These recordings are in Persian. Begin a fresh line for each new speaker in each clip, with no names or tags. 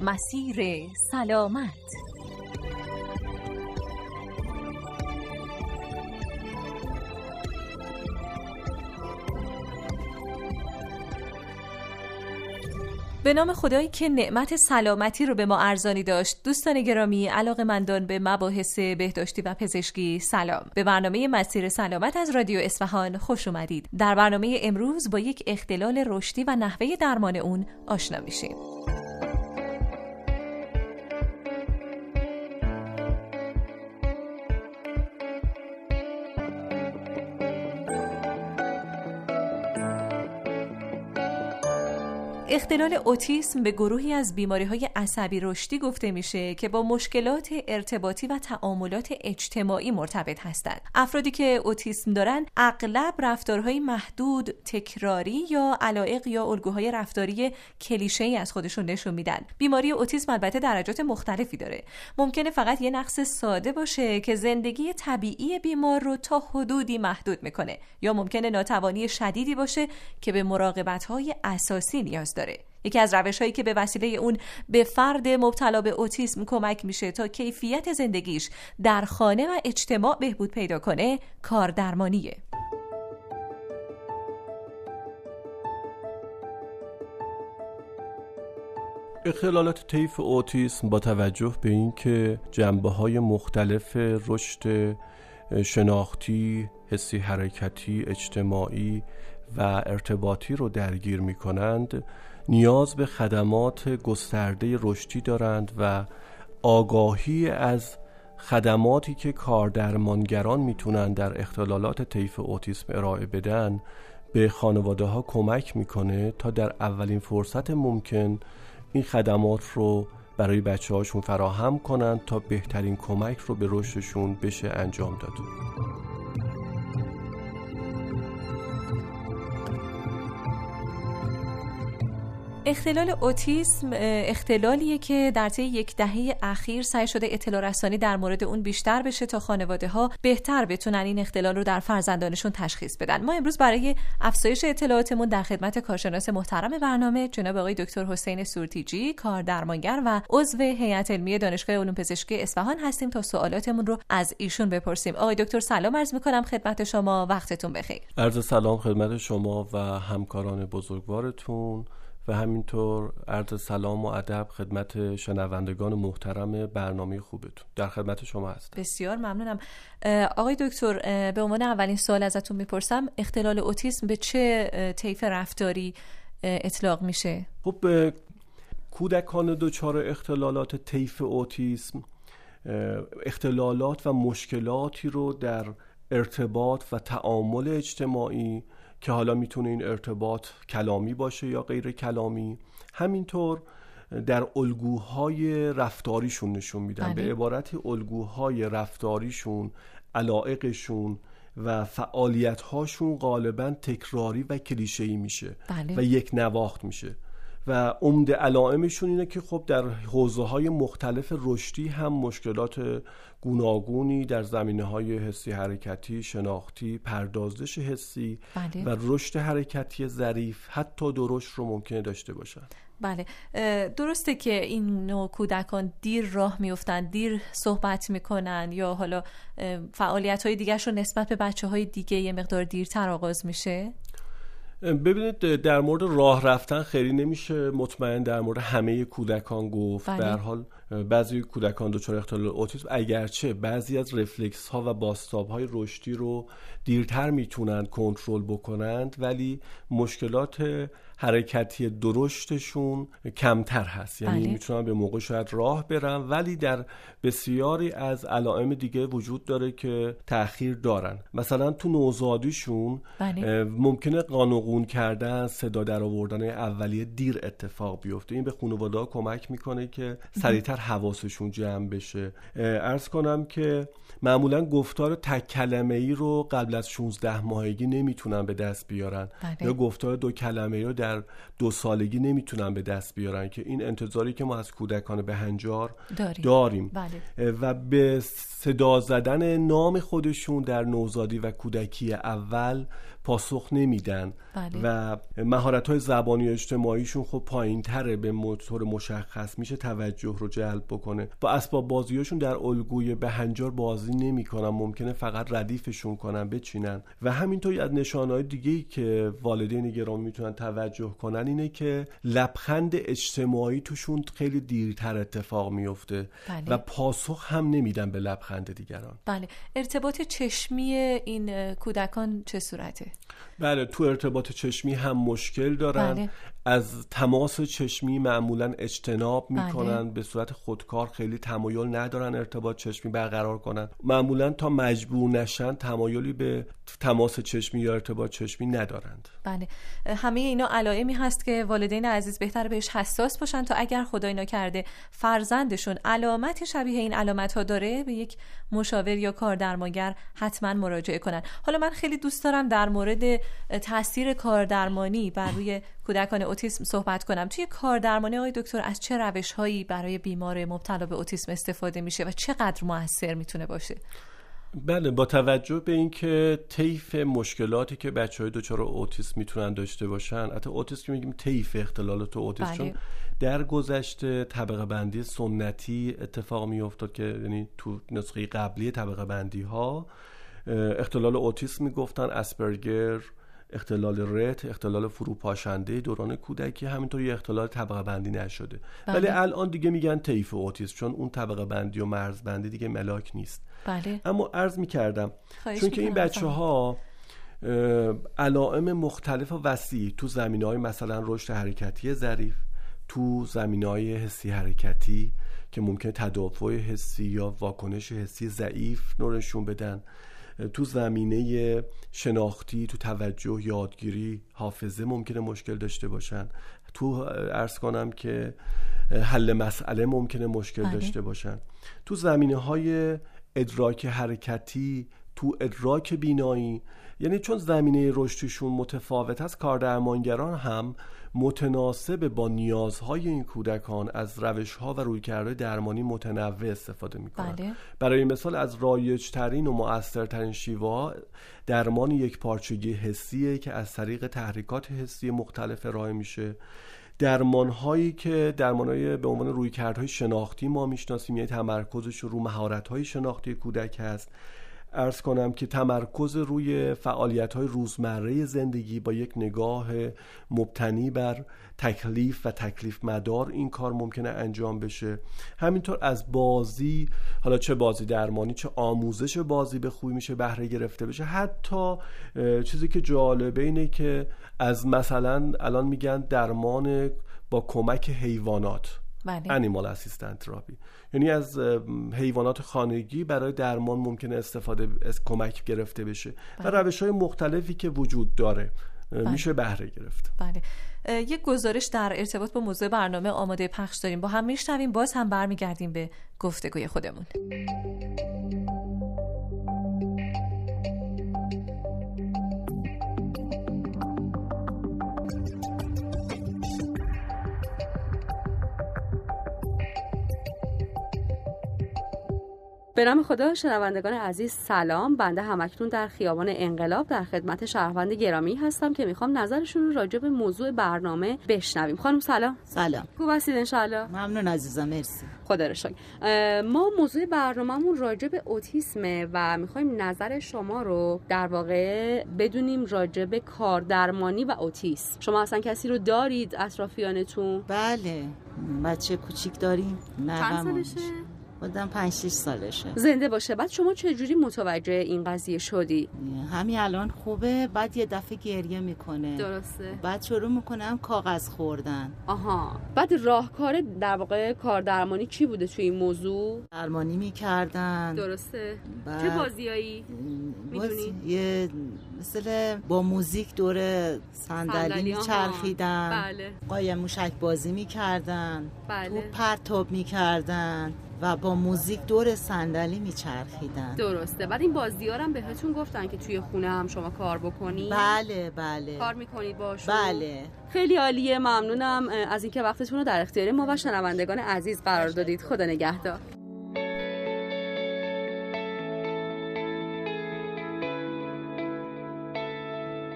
مسیر سلامت. به نام خدایی که نعمت سلامتی رو به ما ارزانی داشت. دوستان گرامی علاقه مندان به مباحث بهداشتی و پزشکی سلام. به برنامه مسیر سلامت از رادیو اصفهان خوش اومدید. در برنامه امروز با یک اختلال رشدی و نحوه درمان اون آشنا میشیم. اختلال اوتیسم به گروهی از بیماری های عصبی رشدی گفته میشه که با مشکلات ارتباطی و تعاملات اجتماعی مرتبط هستند. افرادی که اوتیسم دارن اغلب رفتارهای محدود، تکراری یا علایق یا الگوهای رفتاری کلیشه ای از خودشون نشون میدن. بیماری اوتیسم البته درجات مختلفی داره. ممکنه فقط یه نقص ساده باشه که زندگی طبیعی بیمار رو تا حدودی محدود می‌کنه یا ممکنه ناتوانی شدیدی باشه که به مراقبت های اساسی نیاز داره. یکی از روش هایی که به وسیله اون به فرد مبتلا به اوتیسم کمک میشه تا کیفیت زندگیش در خانه و اجتماع بهبود پیدا کنه کار درمانیه
اختلالات طیف اوتیسم با توجه به اینکه جنبه های مختلف رشد شناختی، حسی حرکتی، اجتماعی و ارتباطی رو درگیر می کنند نیاز به خدمات گسترده رشدی دارند و آگاهی از خدماتی که کاردرمانگران می‌تونن در اختلالات طیف اوتیسم ارائه بدن به خانواده ها کمک می‌کنه تا در اولین فرصت ممکن این خدمات رو برای بچه هاشون فراهم کنند تا بهترین کمک رو به رشدشون بشه انجام داد.
اختلال اوتیسم اختلالیه که در طی یک دهه اخیر سعی شده اطلاع رسانی در مورد اون بیشتر بشه تا خانواده ها بهتر بتونن این اختلال رو در فرزندانشون تشخیص بدن. ما امروز برای افزایش اطلاعاتمون در خدمت کارشناس محترم برنامه جناب آقای دکتر حسین سورتیجی کار درمانگر و عضو هیئت علمی دانشگاه علوم پزشکی اصفهان هستیم تا سوالاتمون رو از ایشون بپرسیم. آقای دکتر سلام عرض می‌کنم خدمت شما وقتتون بخیر.
عرض سلام خدمت شما و همکاران بزرگوارتون. و همینطور عرض سلام و ادب خدمت شنوندگان محترم برنامه خوبتون. در خدمت شما هستم.
بسیار ممنونم. آقای دکتر به عنوان اولین سوال ازتون می‌پرسم اختلال اوتیسم به چه طیف رفتاری اطلاق میشه؟
خب کودکان دچار اختلالات طیف اوتیسم اختلالات و مشکلاتی رو در ارتباط و تعامل اجتماعی که حالا می‌تونه این ارتباط کلامی باشه یا غیر کلامی همینطور در الگوهای رفتاریشون نشون میدن به بله. عبارت الگوهای رفتاریشون علائقشون و فعالیتهاشون غالبا تکراری و کلیشه‌ای میشه بله. و یک نواخت میشه و عمده علائمشون اینه که خب در حوزه های مختلف رشدی هم مشکلات گوناگونی در زمینه های حسی حرکتی شناختی پردازش حسی بله. و رشد حرکتی ظریف حتی درشت رو ممکنه داشته باشن.
بله. درسته که این نوع کودکان دیر راه میفتن دیر صحبت می‌کنن یا حالا فعالیت های دیگه رو نسبت به بچه های دیگه یه مقدار دیرتر آغاز میشه؟
ببینید در مورد راه رفتن خیلی نمیشه مطمئن در مورد همه کودکان گفت بله. در حال بعضی کودکان دچار اختلال اوتیسم اگرچه بعضی از رفلکس ها و باستاب های رشدی رو دیرتر می‌تونن کنترل بکنند ولی مشکلات حرکتی درشتشون کمتر هست یعنی بله. می‌تونن به موقع شاید راه برن ولی در بسیاری از علائم دیگه وجود داره که تاخیر دارن مثلا تو نوزادیشون بله. ممکنه قانقون کردن صدا در آوردن اولیه دیر اتفاق بیفته این به خانواده کمک می‌کنه که سریعتر حواسشون جمع بشه ارز کنم که معمولا گفتار تک کلمه ای رو قبل از 16 ماهگی نمی‌تونن به دست بیارن بله. یا گفتار دو کلمه ای رو در دو سالگی نمی‌تونن به دست بیارن که این انتظاری که ما از کودکان به هنجار داریم, داریم. بله. و به صدا زدن نام خودشون در نوزادی و کودکی اول پاسخ نمیدن بله. و مهارت های زبانی اجتماعیشون خب پایین تره به طور مشخص میشه توجه رو جلب بکنه با اسباب بازیاشون در الگوی به هنجار بازی نمی‌کنن ممکنه فقط ردیفشون کنن بچینن و همینطور از نشانهای دیگه ای که والدین گرامی می‌تونن توجه کنن اینه که لبخند اجتماعی توشون خیلی دیرتر اتفاق میفته بله. و پاسخ هم نمیدن به لبخند دیگران
بله ارتباط چشمی این کودکان چه صورته
بله تو ارتباط چشمی هم مشکل دارن بله. از تماس چشمی معمولا اجتناب بله. می‌کنن به صورت خودکار خیلی تمایل ندارن ارتباط چشمی برقرار کنن معمولا تا مجبور نشن تمایلی به تماس چشمی یا ارتباط چشمی ندارند
بله. همه اینا علائمی هست که والدین عزیز بهتر بهش حساس باشن تا اگر خدای نکرده فرزندشون علامت شبیه این علامت ها داره به یک مشاور یا کاردرمانگر حتما مراجعه کنن. حالا من خیلی دوست دارم در مورد تاثیر کاردرمانی بر روی کودکان اوتیسم صحبت کنم. توی کاردرمانی آقای دکتر از چه روش هایی برای بیمار مبتلا به اوتیسم استفاده میشه و چقدر موثر می‌تونه باشه؟
بله با توجه به اینکه طیف مشکلاتی که بچه های دچار اوتیسم می‌تونن داشته باشن حتی اوتیسم میگیم طیف اختلالات اوتیسم بله. چون در گذشته طبقه بندی سنتی اتفاق میافتاد که یعنی تو نسخه قبلی طبقه بندی ها اختلال اوتیسم می‌گفتن اسپرگر اختلال رت اختلال فروپاشنده دوران کودکی همینطور یه اختلال طبقه بندی نشده بله. ولی الان دیگه میگن طیف اوتیسم چون اون طبقه بندی و مرز بندی دیگه ملاک نیست
بله.
اما عرض می‌کردم چون که این بچه ها علائم مختلف و وسیع تو زمین های مثلا رشد حرکتی ظریف تو زمین های حسی حرکتی که ممکن تدافع حسی یا واکنش حسی ضعیف نورشون بدن تو زمینه شناختی تو توجه یادگیری حافظه ممکنه مشکل داشته باشن تو ارز کنم که حل مسئله ممکنه مشکل بله. داشته باشن تو زمینه های ادراک حرکتی تو ادراک بینایی یعنی چون زمینه رشدشون متفاوت است کاردرمانگران هم متناسب با نیازهای این کودکان از روشها و رویکردهای درمانی متنوع استفاده می‌کنند. بله. برای مثال از رایجترین و مؤثرترین شیوه درمان یک پارچگی حسیه که از طریق تحریکات حسی مختلف ارائه میشه. درمان هایی که درمان های به عنوان رویکردهای شناختی ما می‌شناسیم یعنی تمرکزش رو مهارت های شناختی کودک هست. ارز کنم که تمرکز روی فعالیت های روزمره زندگی با یک نگاه مبتنی بر تکلیف و تکلیف مدار این کار ممکنه انجام بشه. همینطور از بازی حالا چه بازی درمانی چه آموزش بازی به خوبی میشه بهره گرفته بشه. حتی چیزی که جالبه اینه که از مثلا الان میگن درمان با کمک حیوانات. بله. انیمال اسیستنت تراپی یعنی از حیوانات خانگی برای درمان ممکنه استفاده از کمک گرفته بشه. بله. و روش های مختلفی که وجود داره بله. میشه بهره گرفت.
بله. یک گزارش در ارتباط با موضوع برنامه آماده پخش داریم. با هم میشنویم. باز هم برمیگردیم به گفتگوی خودمون.
به نام خدا شنوندگان عزیز سلام. بنده همکنون در خیابان انقلاب در خدمت شهروند گرامی هستم که می‌خوام نظرشون رو راجع به موضوع برنامه بشنویم. خانم سلام.
سلام.
خوب هستید انشالله
ممنون عزیزم مرسی.
خدا رو ما موضوع برنامهمون راجع به اوتیسمه و می‌خوایم نظر شما رو در واقع بدونیم راجع به کاردرمانی و اوتیسم. شما اصلا کسی رو دارید اطرافیانتون؟
بله. بچه کوچیک داریم.
چند سالشه؟
بودم 5 6 سالشه.
زنده باشه. بعد شما چه جوری متوجه این قضیه شدی؟
همین الان خوبه. بعد یه دفعه گریه می‌کنه.
درسته.
بعد شروع می‌کنم کاغذ خوردن.
آها. بعد راهکار در واقع کار درمانی چی بوده توی این موضوع؟
درمانی می‌کردن.
درسته. بعد... چه بازیایی می‌دونی؟
یه مثل با موزیک دور صندلی میچرخیدن. بله. قایم موشک بازی می‌کردن. بله. توپ پرتاب می‌کردن. و با موزیک دور صندلی میچرخیدن.
درسته. بعد این بازیارم هم بهتون گفتن که توی خونه هم شما کار بکنید.
بله بله.
کار می‌کنید باشون.
بله.
خیلی عالیه ممنونم. از اینکه وقتتون رو در اختیار ما و شنوندگان عزیز قرار دادید. خدا نگهدار.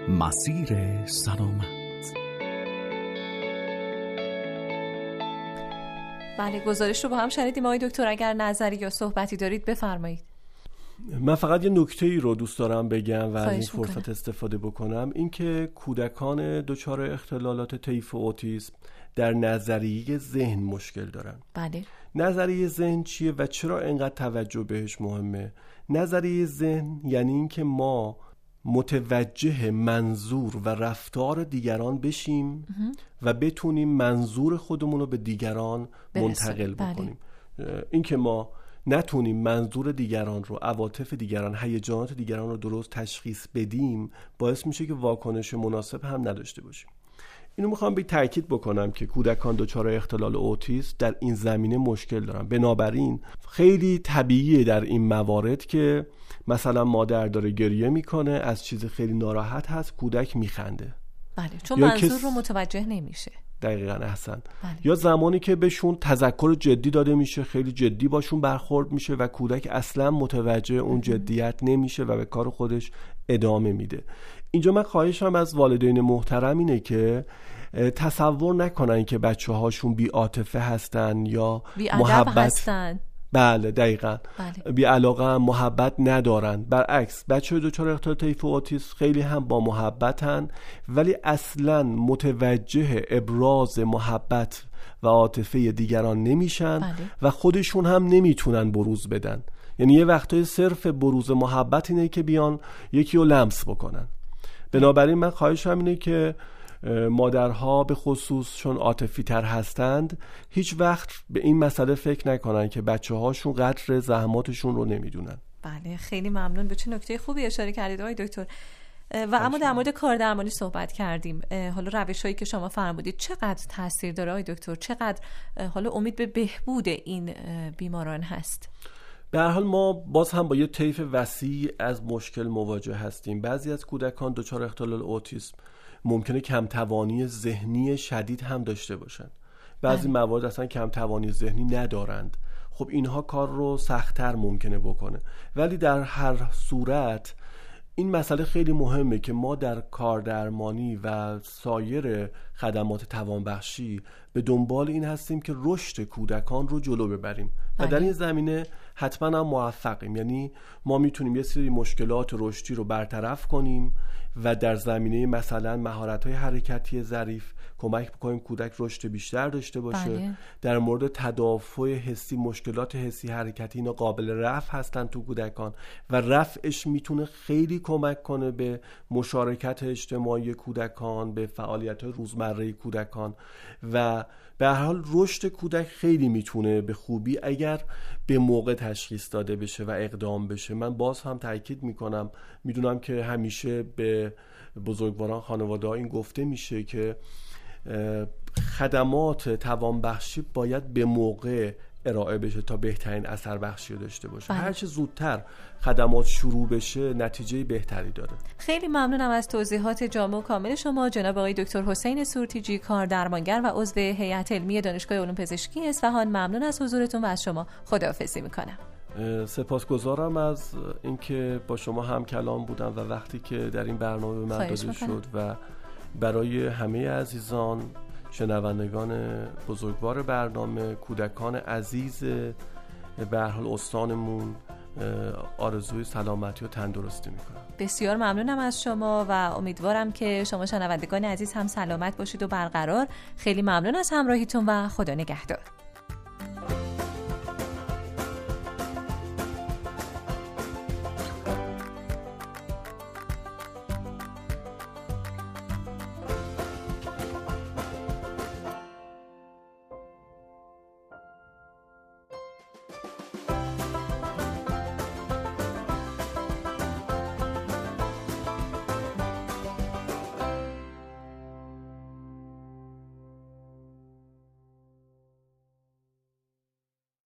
مسیر سلامت. بله گزارش رو با هم شنیدیم. آقای دکتر اگر نظری یا صحبتی دارید بفرمایید.
من فقط یه نکته ای رو دوست دارم بگم و از این فرصت استفاده بکنم. اینکه کودکان دچار اختلالات طیف و اوتیسم در نظریه ذهن مشکل دارن.
بله.
نظریه ذهن چیه و چرا انقدر توجه بهش مهمه؟ نظریه ذهن یعنی اینکه ما متوجه منظور و رفتار دیگران بشیم و بتونیم منظور خودمون رو به دیگران منتقل بله. بکنیم. اینکه ما نتونیم منظور دیگران رو عواطف دیگران هیجانات دیگران رو درست تشخیص بدیم باعث میشه که واکنش مناسب هم نداشته باشیم. اینو می‌خوام به تاکید بکنم که کودکان دچار اختلال اوتیسم در این زمینه مشکل دارن. بنابراین خیلی طبیعیه در این موارد که مثلا مادر داره گریه می‌کنه از چیز خیلی ناراحت هست کودک میخنده.
بله چون منظور رو متوجه نمیشه.
دقیقا احسن. بله. یا زمانی که بهشون تذکر جدی داده میشه خیلی جدی باشون برخورد میشه و کودک اصلا متوجه اون جدیت نمیشه و به کار خودش ادامه میده. اینجا من خواهشم از والدین محترم اینه که تصور نکنن که بچه هاشون بی عاطفه هستن یا محبت
هستن.
بله دقیقا بله. بی علاقه هم محبت ندارن برعکس بچه دچار اختلال طیف و خیلی هم با محبتن ولی اصلا متوجه ابراز محبت و عاطفه دیگران نمیشن بله. و خودشون هم نمی‌تونن بروز بدن یعنی یه وقتای صرف بروز محبت اینه که بیان یکی رو لمس بکنن بنابراین من خواهشم اینه که مادرها به خصوص چون عاطفی تر هستند هیچ وقت به این مسئله فکر نکنن که بچه هاشون قدر زحماتشون رو نمی‌دونن.
بله خیلی ممنون. به چه نکته خوبی اشاره کردید آقای دکتر. و اما در مورد کار درمانی صحبت کردیم. حالا روش هایی که شما فرمودید چقدر تاثیر داره آقای دکتر؟ چقدر حالا امید به بهبود این بیماران هست؟
به هر حال ما باز هم با یه طیف وسیع از مشکل مواجه هستیم. بعضی از کودکان دچار اختلال اوتیسم. ممکنه کمتوانی ذهنی شدید هم داشته باشن بعضی بله. موارد اصلا کمتوانی ذهنی ندارند خب اینها کار رو سختتر ممکنه بکنه ولی در هر صورت این مسئله خیلی مهمه که ما در کاردرمانی و سایر خدمات توانبخشی به دنبال این هستیم که رشد کودکان رو جلو ببریم و در بله. این زمینه حتما هم موفقیم یعنی ما می‌تونیم یه سری مشکلات رشدی رو برطرف کنیم و در زمینه مثلا مهارت های حرکتی ظریف کمک بکنیم کودک رشد بیشتر داشته باشه بله. در مورد تدافع حسی مشکلات حسی حرکتی اینا قابل رفع هستن تو کودکان و رفعش می‌تونه خیلی کمک کنه به مشارکت اجتماعی کودکان به فعالیت روزمره کودکان و به هر حال رشد کودک خیلی می‌تونه به خوبی اگر به موقع تشخیص داده بشه و اقدام بشه. من باز هم تاکید می‌کنم می‌دونم که همیشه به بزرگواران خانواده ها این گفته میشه که خدمات توانبخشی باید به موقع ارائه بشه تا بهترین اثر بخشی رو داشته باشه. بله. هرچه زودتر خدمات شروع بشه نتیجه بهتری داره.
خیلی ممنونم از توضیحات جامع و کامل شما جناب آقای دکتر حسین سورتیجی کار درمانگر و عضو هیئت علمی دانشگاه علوم پزشکی اصفهان. ممنون از حضورتون و از شما. خداحافظی می‌کنم.
سپاسگزارم از اینکه با شما هم کلام بودم و وقتی که در این برنامه به من داده شد و برای همه عزیزان شنوندگان بزرگوار برنامه کودکان عزیز به حال استانمون آرزوی سلامتی و تندرستی می‌کنم.
بسیار ممنونم از شما و امیدوارم که شما شنوندگان عزیز هم سلامت باشید و برقرار. خیلی ممنون از همراهیتون و خدا نگهدار.